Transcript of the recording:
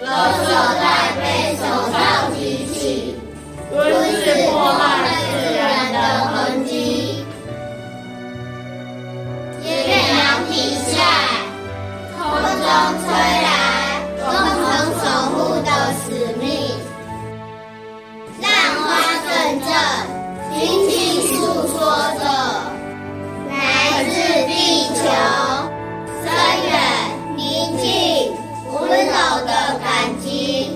乐色袋温柔的感激